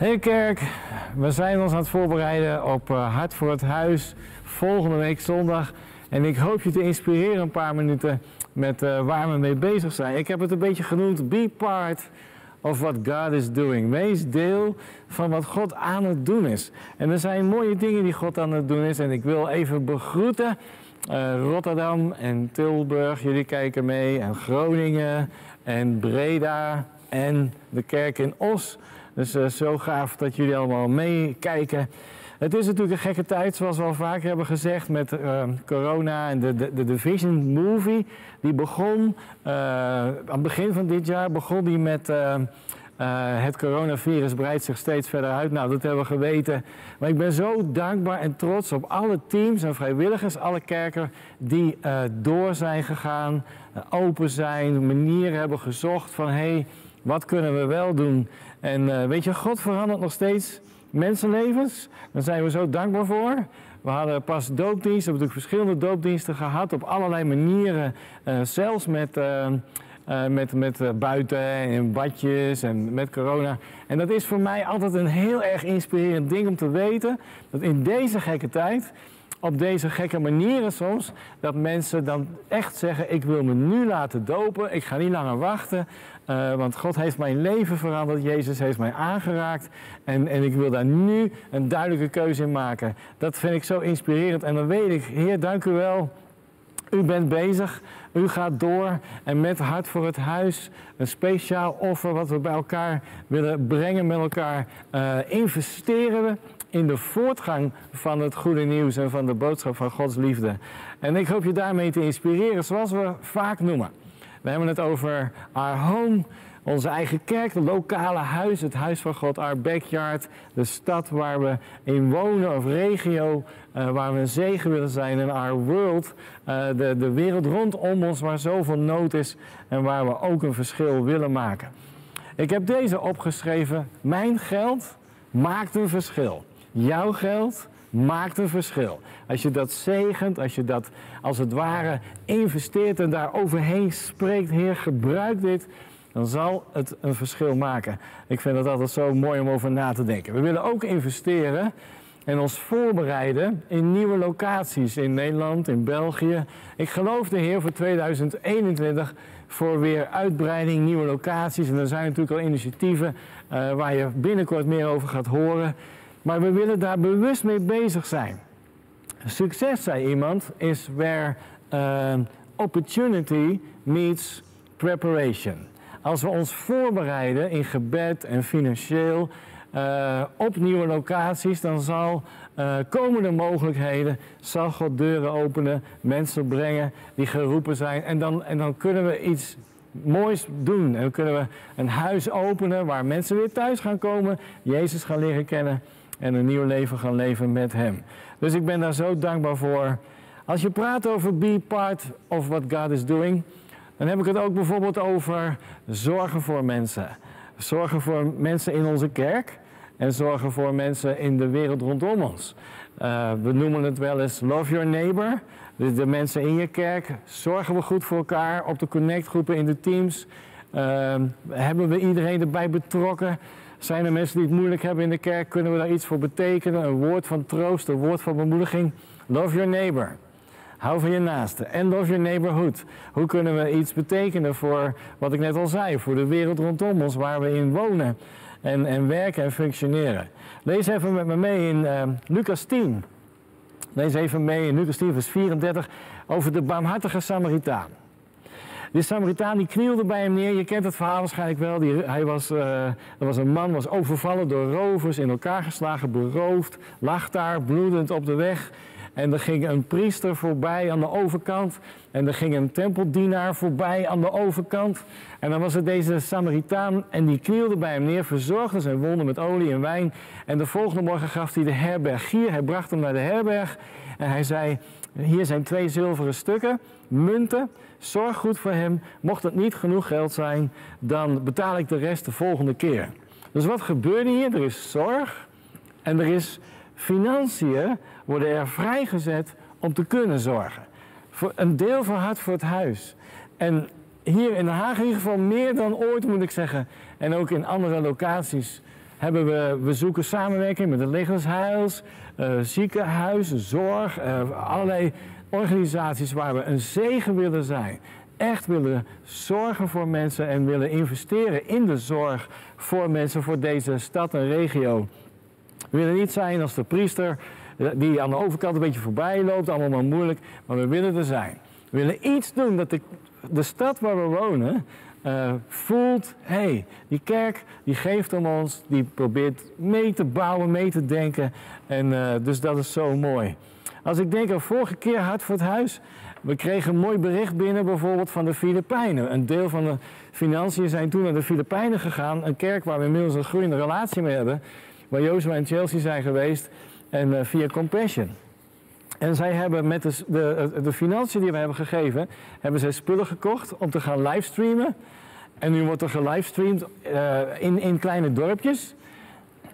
Hey kerk, we zijn ons aan het voorbereiden op uh, Hart voor het Huis volgende week zondag. En ik hoop je te inspireren een paar minuten met uh, waar we mee bezig zijn. Ik heb het een beetje genoemd, be part of what God is doing. Wees deel van wat God aan het doen is. En er zijn mooie dingen die God aan het doen is. En ik wil even begroeten uh, Rotterdam en Tilburg, jullie kijken mee. En Groningen en Breda en de kerk in Os. Dus uh, zo gaaf dat jullie allemaal meekijken. Het is natuurlijk een gekke tijd, zoals we al vaker hebben gezegd, met uh, corona en de, de, de Division Movie. Die begon, uh, aan het begin van dit jaar, begon die met uh, het coronavirus breidt zich steeds verder uit. Nou, dat hebben we geweten. Maar ik ben zo dankbaar en trots op alle teams en vrijwilligers, alle kerken die door zijn gegaan, open zijn, manieren hebben gezocht van hé, hey, wat kunnen we wel doen? En weet je, God verandert nog steeds mensenlevens. Daar zijn we zo dankbaar voor. We hadden pas doopdiensten, we hebben verschillende doopdiensten gehad op allerlei manieren. Uh, zelfs met, uh, met, met buiten en badjes en met corona. En dat is voor mij altijd een heel erg inspirerend ding om te weten dat in deze gekke tijd op deze gekke manieren soms, dat mensen dan echt zeggen: Ik wil me nu laten dopen, ik ga niet langer wachten, uh, want God heeft mijn leven veranderd, Jezus heeft mij aangeraakt en, en ik wil daar nu een duidelijke keuze in maken. Dat vind ik zo inspirerend en dan weet ik, Heer, dank u wel. U bent bezig, u gaat door en met Hart voor het Huis, een speciaal offer wat we bij elkaar willen brengen met elkaar, uh, investeren we in de voortgang van het goede nieuws en van de boodschap van Gods liefde. En ik hoop je daarmee te inspireren, zoals we vaak noemen. We hebben het over our home, onze eigen kerk, het lokale huis, het huis van God, our backyard, de stad waar we in wonen of regio, uh, waar we een zegen willen zijn in our world, uh, de, de wereld rondom ons waar zoveel nood is en waar we ook een verschil willen maken. Ik heb deze opgeschreven, mijn geld maakt een verschil. Jouw geld maakt een verschil. Als je dat zegent, als je dat als het ware investeert en daar overheen spreekt, Heer, gebruik dit, dan zal het een verschil maken. Ik vind het altijd zo mooi om over na te denken. We willen ook investeren en ons voorbereiden in nieuwe locaties in Nederland, in België. Ik geloof de Heer voor 2021 voor weer uitbreiding, nieuwe locaties. En er zijn natuurlijk al initiatieven uh, waar je binnenkort meer over gaat horen. Maar we willen daar bewust mee bezig zijn. Succes, zei iemand, is where uh, opportunity meets preparation. Als we ons voorbereiden in gebed en financieel uh, op nieuwe locaties, dan zal uh, komende mogelijkheden, zal God deuren openen, mensen brengen die geroepen zijn. En dan, en dan kunnen we iets moois doen. En dan kunnen we een huis openen waar mensen weer thuis gaan komen, Jezus gaan leren kennen en een nieuw leven gaan leven met Hem. Dus ik ben daar zo dankbaar voor. Als je praat over be part of what God is doing, dan heb ik het ook bijvoorbeeld over zorgen voor mensen. Zorgen voor mensen in onze kerk en zorgen voor mensen in de wereld rondom ons. Uh, we noemen het wel eens love your neighbor. Dus de mensen in je kerk, zorgen we goed voor elkaar op de connectgroepen in de teams. Uh, hebben we iedereen erbij betrokken? Zijn er mensen die het moeilijk hebben in de kerk? Kunnen we daar iets voor betekenen? Een woord van troost, een woord van bemoediging? Love your neighbor. Hou van je naaste. En love your neighborhood. Hoe kunnen we iets betekenen voor wat ik net al zei, voor de wereld rondom ons waar we in wonen en, en werken en functioneren? Lees even met me mee in uh, Lucas 10. Lees even mee in Lucas 10, vers 34 over de barmhartige Samaritaan. Die Samaritaan die knielde bij hem neer. Je kent het verhaal waarschijnlijk wel. Die, hij was, uh, er was een man, was overvallen door rovers, in elkaar geslagen, beroofd. Lag daar bloedend op de weg. En er ging een priester voorbij aan de overkant. En er ging een tempeldienaar voorbij aan de overkant. En dan was er deze Samaritaan en die knielde bij hem neer, verzorgde zijn wonden met olie en wijn. En de volgende morgen gaf hij de herbergier. Hij bracht hem naar de herberg en hij zei, hier zijn twee zilveren stukken, munten. Zorg goed voor hem. Mocht het niet genoeg geld zijn, dan betaal ik de rest de volgende keer. Dus wat gebeurde hier? Er is zorg en er is financiën worden er vrijgezet om te kunnen zorgen. Voor een deel van hart voor het huis. En hier in Den Haag in ieder geval meer dan ooit moet ik zeggen. En ook in andere locaties hebben we, we zoeken samenwerking met het Lichaamshuis, uh, ziekenhuizen, zorg, uh, allerlei organisaties waar we een zegen willen zijn. Echt willen zorgen voor mensen en willen investeren in de zorg voor mensen, voor deze stad en regio. We willen niet zijn als de priester die aan de overkant een beetje voorbij loopt, allemaal maar moeilijk, maar we willen er zijn. We willen iets doen dat de, de stad waar we wonen uh, voelt, hé, hey, die kerk die geeft om ons, die probeert mee te bouwen, mee te denken. En uh, dus dat is zo mooi. Als ik denk aan vorige keer Hart voor het Huis, we kregen een mooi bericht binnen bijvoorbeeld van de Filipijnen. Een deel van de financiën zijn toen naar de Filipijnen gegaan, een kerk waar we inmiddels een groeiende relatie mee hebben, waar Jozua en Chelsea zijn geweest en uh, via Compassion. En zij hebben met de, de, de financiën die we hebben gegeven, hebben zij spullen gekocht om te gaan livestreamen. En nu wordt er gelivestreamd uh, in, in kleine dorpjes.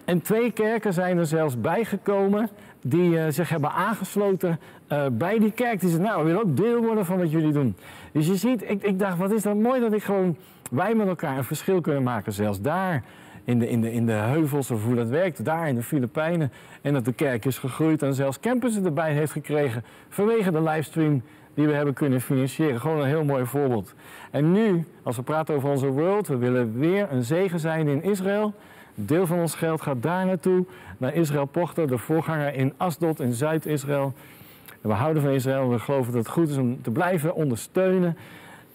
En twee kerken zijn er zelfs bijgekomen die uh, zich hebben aangesloten uh, bij die kerk. Die zeggen, nou, we willen ook deel worden van wat jullie doen. Dus je ziet, ik, ik dacht, wat is dat mooi dat ik gewoon, wij met elkaar een verschil kunnen maken. Zelfs daar in de, in de, in de heuvels of hoe dat werkt, daar in de Filipijnen. En dat de kerk is gegroeid en zelfs campussen erbij heeft gekregen vanwege de livestream die we hebben kunnen financieren. Gewoon een heel mooi voorbeeld. En nu, als we praten over onze world, we willen weer een zegen zijn in Israël. Deel van ons geld gaat daar naartoe, naar Israël Pochter, de voorganger in Asdod in Zuid-Israël. We houden van Israël, we geloven dat het goed is om te blijven ondersteunen.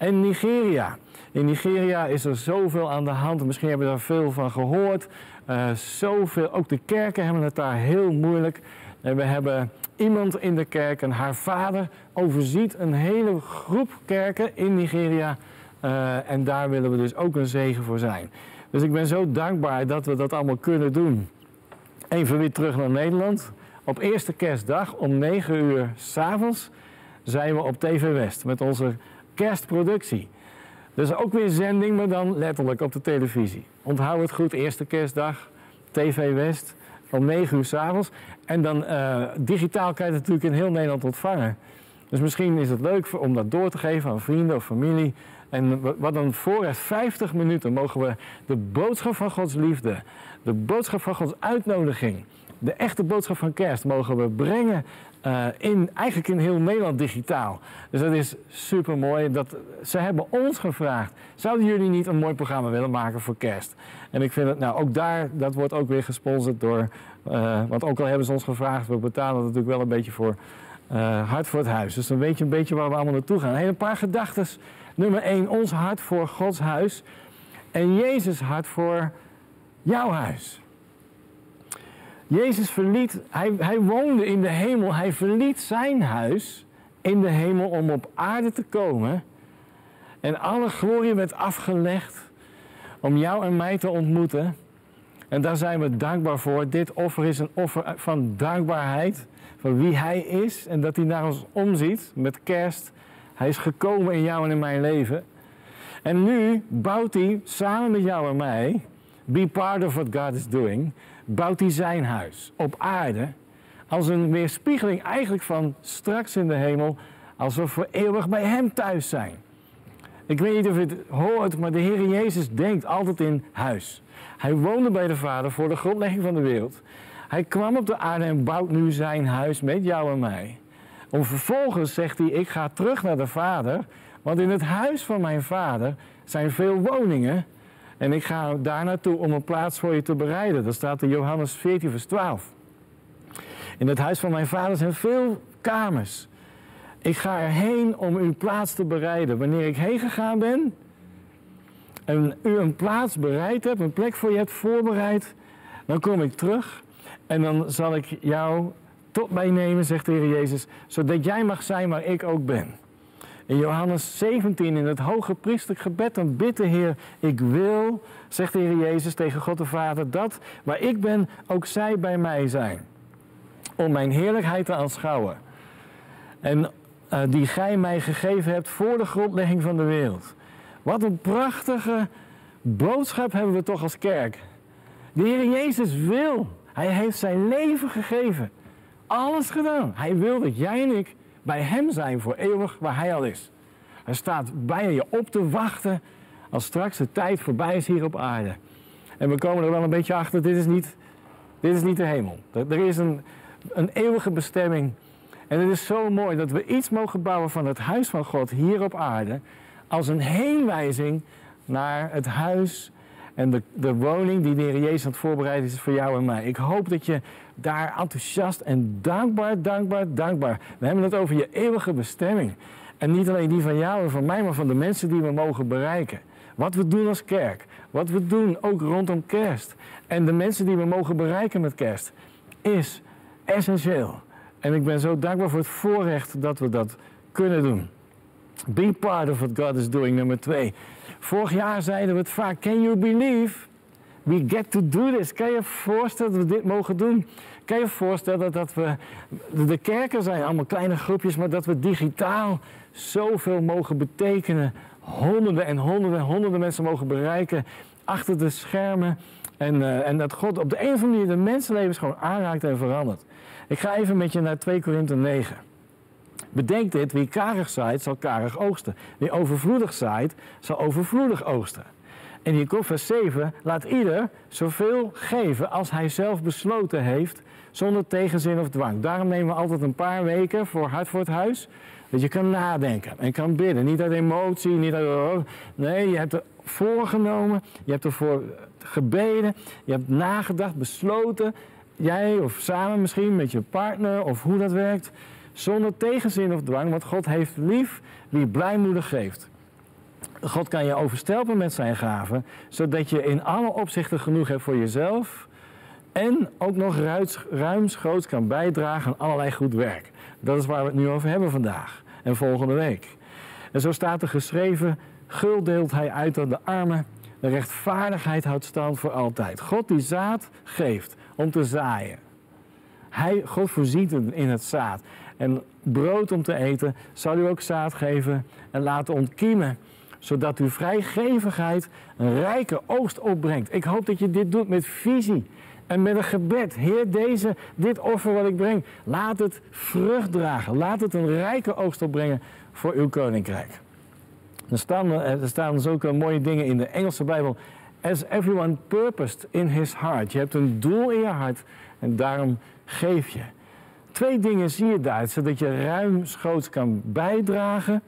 En Nigeria. In Nigeria is er zoveel aan de hand. Misschien hebben we daar veel van gehoord. Uh, zoveel, ook de kerken hebben het daar heel moeilijk. En we hebben iemand in de kerk en haar vader overziet een hele groep kerken in Nigeria. Uh, en daar willen we dus ook een zegen voor zijn. Dus ik ben zo dankbaar dat we dat allemaal kunnen doen. Even weer terug naar Nederland. Op eerste kerstdag om 9 uur s'avonds zijn we op TV West met onze kerstproductie. Dus ook weer zending, maar dan letterlijk op de televisie. Onthoud het goed, eerste kerstdag, TV West, om 9 uur s'avonds. En dan uh, digitaal kan je het natuurlijk in heel Nederland ontvangen. Dus misschien is het leuk om dat door te geven aan vrienden of familie. En wat dan voor 50 minuten mogen we de boodschap van Gods liefde, de boodschap van Gods uitnodiging, de echte boodschap van kerst mogen we brengen uh, in, eigenlijk in heel Nederland digitaal. Dus dat is super mooi. Dat, ze hebben ons gevraagd: zouden jullie niet een mooi programma willen maken voor kerst? En ik vind het, nou ook daar, dat wordt ook weer gesponsord door. Uh, want ook al hebben ze ons gevraagd, we betalen natuurlijk wel een beetje voor uh, hart voor het huis. Dus dan weet je een beetje waar we allemaal naartoe gaan. Een paar gedachten. Nummer één, ons hart voor Gods huis. En Jezus hart voor jouw huis. Jezus verliet, hij, hij woonde in de hemel, hij verliet zijn huis in de hemel om op aarde te komen. En alle glorie werd afgelegd om jou en mij te ontmoeten. En daar zijn we dankbaar voor. Dit offer is een offer van dankbaarheid voor wie Hij is en dat Hij naar ons omziet met kerst. Hij is gekomen in jou en in mijn leven. En nu bouwt Hij samen met jou en mij, be part of what God is doing, bouwt hij zijn huis op aarde als een weerspiegeling eigenlijk van straks in de hemel, als we voor eeuwig bij hem thuis zijn. Ik weet niet of je het hoort, maar de Heer Jezus denkt altijd in huis. Hij woonde bij de Vader voor de grondlegging van de wereld. Hij kwam op de aarde en bouwt nu zijn huis met jou en mij. Om vervolgens zegt hij: Ik ga terug naar de Vader, want in het huis van mijn Vader zijn veel woningen. En ik ga daar naartoe om een plaats voor je te bereiden. Dat staat in Johannes 14, vers 12. In het huis van mijn vader zijn veel kamers. Ik ga erheen om uw plaats te bereiden. Wanneer ik heen gegaan ben en u een plaats bereid hebt, een plek voor je hebt voorbereid, dan kom ik terug en dan zal ik jou tot mij nemen, zegt de Heer Jezus, zodat jij mag zijn waar ik ook ben. In Johannes 17 in het hoge priesterlijk gebed, dan bidt de Heer, ik wil, zegt de Heer Jezus tegen God de Vader, dat waar ik ben, ook zij bij mij zijn. Om mijn heerlijkheid te aanschouwen. En uh, die gij mij gegeven hebt voor de grondlegging van de wereld. Wat een prachtige boodschap hebben we toch als kerk. De Heer Jezus wil. Hij heeft zijn leven gegeven. Alles gedaan. Hij wil dat jij en ik bij Hem zijn voor eeuwig waar Hij al is. Hij staat bij je op te wachten als straks de tijd voorbij is hier op aarde. En we komen er wel een beetje achter, dit is niet, dit is niet de hemel. Er is een, een eeuwige bestemming. En het is zo mooi dat we iets mogen bouwen van het huis van God hier op aarde. Als een heenwijzing naar het huis en de, de woning die de Heer Jezus aan het voorbereiden is voor jou en mij. Ik hoop dat je daar enthousiast en dankbaar, dankbaar, dankbaar. We hebben het over je eeuwige bestemming. En niet alleen die van jou en van mij, maar van de mensen die we mogen bereiken. Wat we doen als kerk. Wat we doen ook rondom kerst. En de mensen die we mogen bereiken met kerst. Is essentieel. En ik ben zo dankbaar voor het voorrecht dat we dat kunnen doen. Be part of what God is doing, nummer twee. Vorig jaar zeiden we het vaak. Can you believe we get to do this? Kan je je voorstellen dat we dit mogen doen? Kan je je voorstellen dat we... De kerken zijn allemaal kleine groepjes, maar dat we digitaal zoveel mogen betekenen. Honderden en honderden en honderden mensen mogen bereiken achter de schermen. En, uh, en dat God op de een of andere manier de mensenlevens gewoon aanraakt en verandert. Ik ga even met je naar 2 Korinthe 9. Bedenk dit, wie karig zaait, zal karig oogsten. Wie overvloedig zaait, zal overvloedig oogsten. En komt vers 7, laat ieder zoveel geven als hij zelf besloten heeft, zonder tegenzin of dwang. Daarom nemen we altijd een paar weken voor Hart voor het Huis, dat je kan nadenken en kan bidden. Niet uit emotie, niet uit... Oh, nee, je hebt er voorgenomen, je hebt ervoor gebeden, je hebt nagedacht, besloten, jij of samen misschien met je partner of hoe dat werkt, zonder tegenzin of dwang, want God heeft lief wie blijmoedig geeft. God kan je overstelpen met zijn gaven, zodat je in alle opzichten genoeg hebt voor jezelf en ook nog ruimschoots kan bijdragen aan allerlei goed werk. Dat is waar we het nu over hebben vandaag en volgende week. En zo staat er geschreven, gul deelt hij uit aan de armen, de rechtvaardigheid houdt stand voor altijd. God die zaad geeft om te zaaien. Hij, God voorziet in het zaad. En brood om te eten zal u ook zaad geven en laten ontkiemen zodat uw vrijgevigheid een rijke oogst opbrengt. Ik hoop dat je dit doet met visie en met een gebed. Heer, deze, dit offer wat ik breng, laat het vrucht dragen. Laat het een rijke oogst opbrengen voor uw koninkrijk. Er staan, er staan zulke mooie dingen in de Engelse Bijbel. As everyone purposed in his heart. Je hebt een doel in je hart en daarom geef je. Twee dingen zie je daar, zodat je ruimschoots kan bijdragen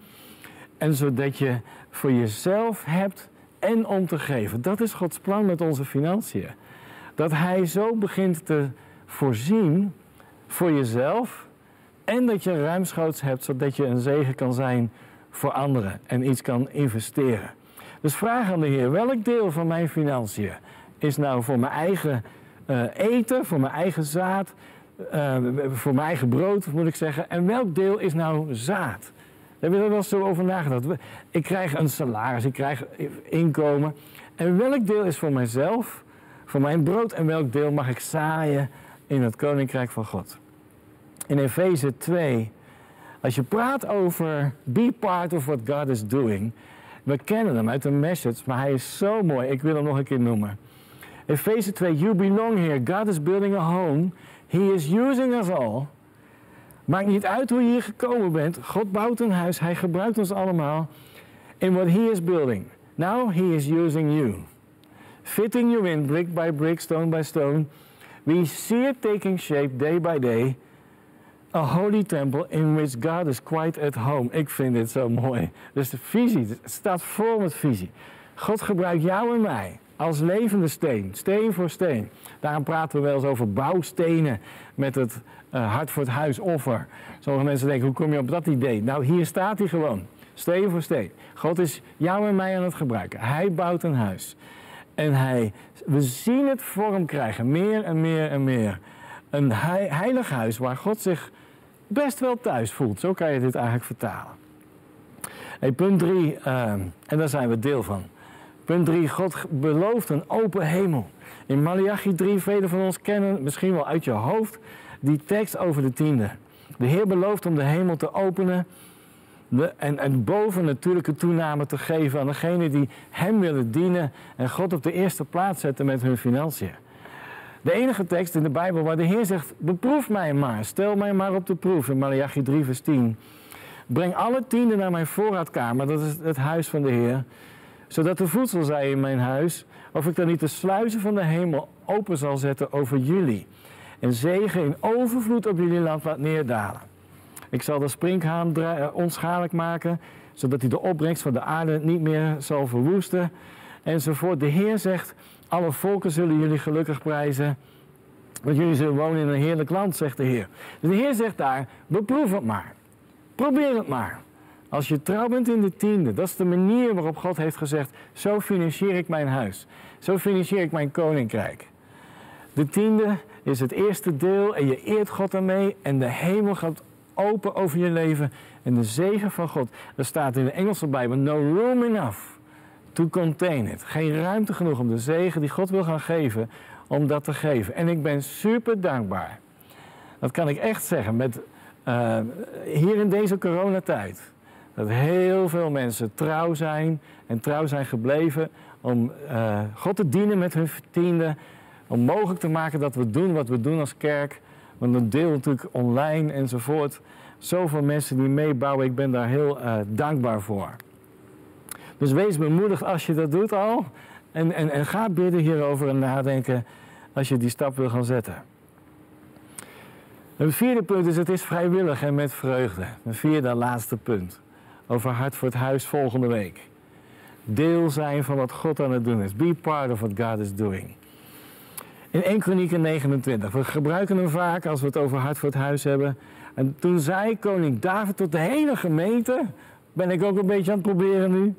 en zodat je voor jezelf hebt en om te geven. Dat is Gods plan met onze financiën. Dat Hij zo begint te voorzien voor jezelf en dat je ruimschoots hebt zodat je een zegen kan zijn voor anderen en iets kan investeren. Dus vraag aan de Heer, welk deel van mijn financiën is nou voor mijn eigen uh, eten, voor mijn eigen zaad, uh, voor mijn eigen brood moet ik zeggen, en welk deel is nou zaad? Daar hebben we wel zo over nagedacht. Ik krijg een salaris, ik krijg inkomen. En welk deel is voor mijzelf, voor mijn brood, en welk deel mag ik zaaien in het koninkrijk van God? In Efeze 2, als je praat over be part of what God is doing. We kennen hem uit de message, maar hij is zo mooi. Ik wil hem nog een keer noemen. Efeze 2, you belong here. God is building a home. He is using us all Maakt niet uit hoe je hier gekomen bent. God bouwt een huis. Hij gebruikt ons allemaal. In what he is building. Now he is using you. Fitting you in brick by brick, stone by stone. We see it taking shape day by day. A holy temple in which God is quite at home. Ik vind dit zo mooi. Dus de visie, staat vol met visie. God gebruikt jou en mij als levende steen, steen voor steen. Daarom praten we wel eens over bouwstenen met het hart voor het huis offer. Sommige mensen denken, hoe kom je op dat idee? Nou, hier staat hij gewoon, steen voor steen. God is jou en mij aan het gebruiken. Hij bouwt een huis. En hij, we zien het vorm krijgen, meer en meer en meer. Een heilig huis waar God zich best wel thuis voelt. Zo kan je dit eigenlijk vertalen. Hey, punt 3, uh, eh, en daar zijn we deel van. Punt 3, God belooft een open hemel. In Malachi 3, velen van ons kennen misschien wel uit je hoofd die tekst over de tiende. De Heer belooft om de hemel te openen en, en boven natuurlijke toename te geven aan degenen die Hem willen dienen en God op de eerste plaats zetten met hun financiën. De enige tekst in de Bijbel waar de Heer zegt, beproef mij maar, stel mij maar op de proef in Malachi 3 vers 10. Breng alle tienden naar mijn voorraadkamer, dat is het huis van de Heer, zodat er voedsel zij in mijn huis of ik dan niet de sluizen van de hemel open zal zetten over jullie. En zegen in overvloed op jullie land laat neerdalen. Ik zal de sprinkhaan eh, onschadelijk maken, zodat hij de opbrengst van de aarde niet meer zal verwoesten. Enzovoort. De Heer zegt, alle volken zullen jullie gelukkig prijzen. Want jullie zullen wonen in een heerlijk land, zegt de Heer. Dus de Heer zegt daar, beproef het maar. Probeer het maar. Als je trouw bent in de tiende, dat is de manier waarop God heeft gezegd: zo financier ik mijn huis. Zo financier ik mijn koninkrijk. De tiende is het eerste deel en je eert God ermee en de hemel gaat open over je leven en de zegen van God. Er staat in de Engelse Bijbel: no room enough to contain it. Geen ruimte genoeg om de zegen die God wil gaan geven, om dat te geven. En ik ben super dankbaar. Dat kan ik echt zeggen met uh, hier in deze coronatijd. Dat heel veel mensen trouw zijn en trouw zijn gebleven om uh, God te dienen met hun tiende. Om mogelijk te maken dat we doen wat we doen als kerk. Want dat deel natuurlijk online enzovoort. Zoveel mensen die meebouwen, ik ben daar heel uh, dankbaar voor. Dus wees bemoedigd als je dat doet al. En, en, en ga bidden hierover en nadenken als je die stap wil gaan zetten. Een vierde punt is, het is vrijwillig en met vreugde. Een vierde laatste punt. Over Hart voor het Huis volgende week. Deel zijn van wat God aan het doen is. Be part of what God is doing. In 1 Kronieken 29. We gebruiken hem vaak als we het over Hart voor het Huis hebben. En toen zei koning David tot de hele gemeente... Ben ik ook een beetje aan het proberen nu.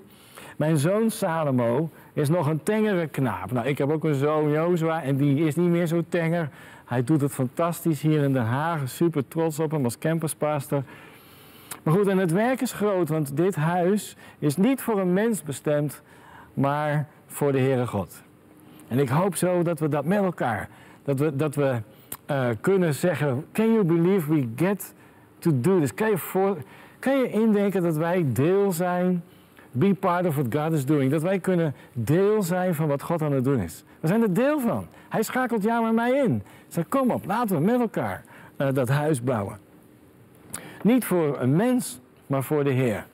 Mijn zoon Salomo is nog een tengere knaap. Nou, ik heb ook een zoon, Jozua, en die is niet meer zo tenger. Hij doet het fantastisch hier in Den Haag. Super trots op hem als campuspastor. Maar goed, en het werk is groot, want dit huis is niet voor een mens bestemd, maar voor de Heere God. En ik hoop zo dat we dat met elkaar, dat we, dat we uh, kunnen zeggen, can you believe we get to do this? Kan je, voor, kan je indenken dat wij deel zijn, be part of what God is doing, dat wij kunnen deel zijn van wat God aan het doen is. We zijn er deel van. Hij schakelt jou en mij in. Zeg, kom op, laten we met elkaar uh, dat huis bouwen. Niet voor een mens, maar voor de Heer.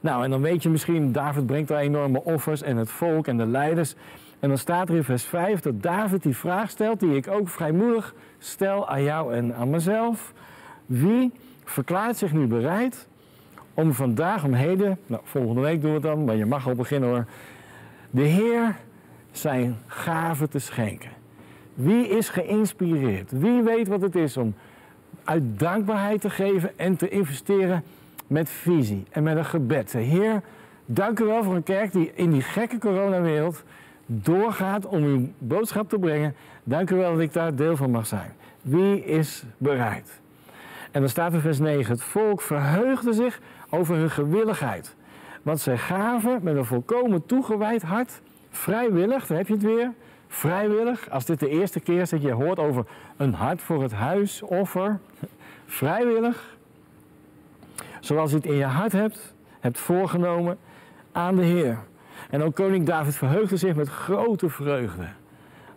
Nou, en dan weet je misschien, David brengt daar enorme offers en het volk en de leiders. En dan staat er in vers 5 dat David die vraag stelt, die ik ook vrijmoedig stel aan jou en aan mezelf. Wie verklaart zich nu bereid om vandaag, om heden, nou volgende week doen we het dan, maar je mag al beginnen hoor, de Heer zijn gave te schenken. Wie is geïnspireerd? Wie weet wat het is om uit dankbaarheid te geven en te investeren met visie en met een gebed. Heer, dank u wel voor een kerk die in die gekke coronawereld doorgaat om uw boodschap te brengen. Dank u wel dat ik daar deel van mag zijn. Wie is bereid? En dan staat in vers 9: Het volk verheugde zich over hun gewilligheid. Want zij gaven met een volkomen toegewijd hart, vrijwillig, daar heb je het weer, vrijwillig. Als dit de eerste keer is dat je hoort over een hart voor het huis, offer, vrijwillig. Zoals je het in je hart hebt, hebt voorgenomen aan de Heer. En ook koning David verheugde zich met grote vreugde.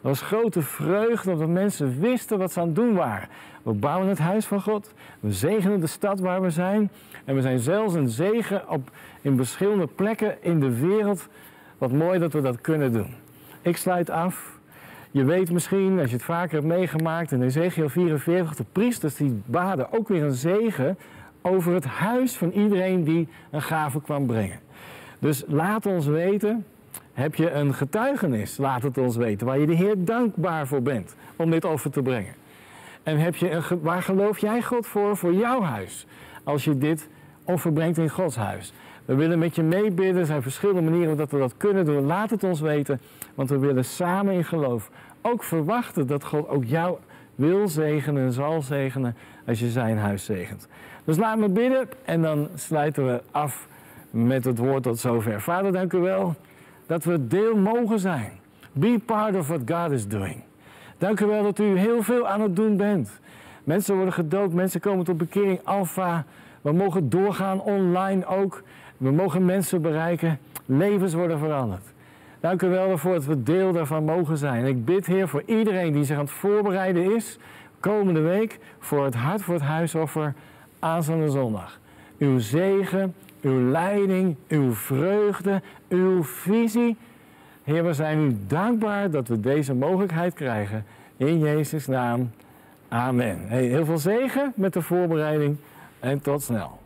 Er was grote vreugde omdat mensen wisten wat ze aan het doen waren. We bouwen het huis van God. We zegenen de stad waar we zijn. En we zijn zelfs een zegen op, in verschillende plekken in de wereld. Wat mooi dat we dat kunnen doen. Ik sluit af. Je weet misschien, als je het vaker hebt meegemaakt, in Ezekiel 44, de priesters die baden ook weer een zegen over het huis van iedereen die een gave kwam brengen. Dus laat ons weten, heb je een getuigenis, laat het ons weten, waar je de Heer dankbaar voor bent om dit over te brengen. En heb je een, waar geloof jij God voor, voor jouw huis, als je dit offer brengt in Gods huis? We willen met je meebidden. Er zijn verschillende manieren dat we dat kunnen doen. Laat het ons weten, want we willen samen in geloof ook verwachten dat God ook jou wil zegenen en zal zegenen als je zijn huis zegent. Dus laat me bidden en dan sluiten we af met het woord tot zover. Vader, dank u wel dat we deel mogen zijn. Be part of what God is doing. Dank u wel dat u heel veel aan het doen bent. Mensen worden gedoopt, mensen komen tot bekering alfa. We mogen doorgaan online ook. We mogen mensen bereiken, levens worden veranderd. Dank u wel ervoor dat we deel daarvan mogen zijn. Ik bid, Heer, voor iedereen die zich aan het voorbereiden is, komende week, voor het hart voor het huisoffer aanstaande zondag. Uw zegen, uw leiding, uw vreugde, uw visie. Heer, we zijn u dankbaar dat we deze mogelijkheid krijgen. In Jezus' naam. Amen. Heel veel zegen met de voorbereiding en tot snel.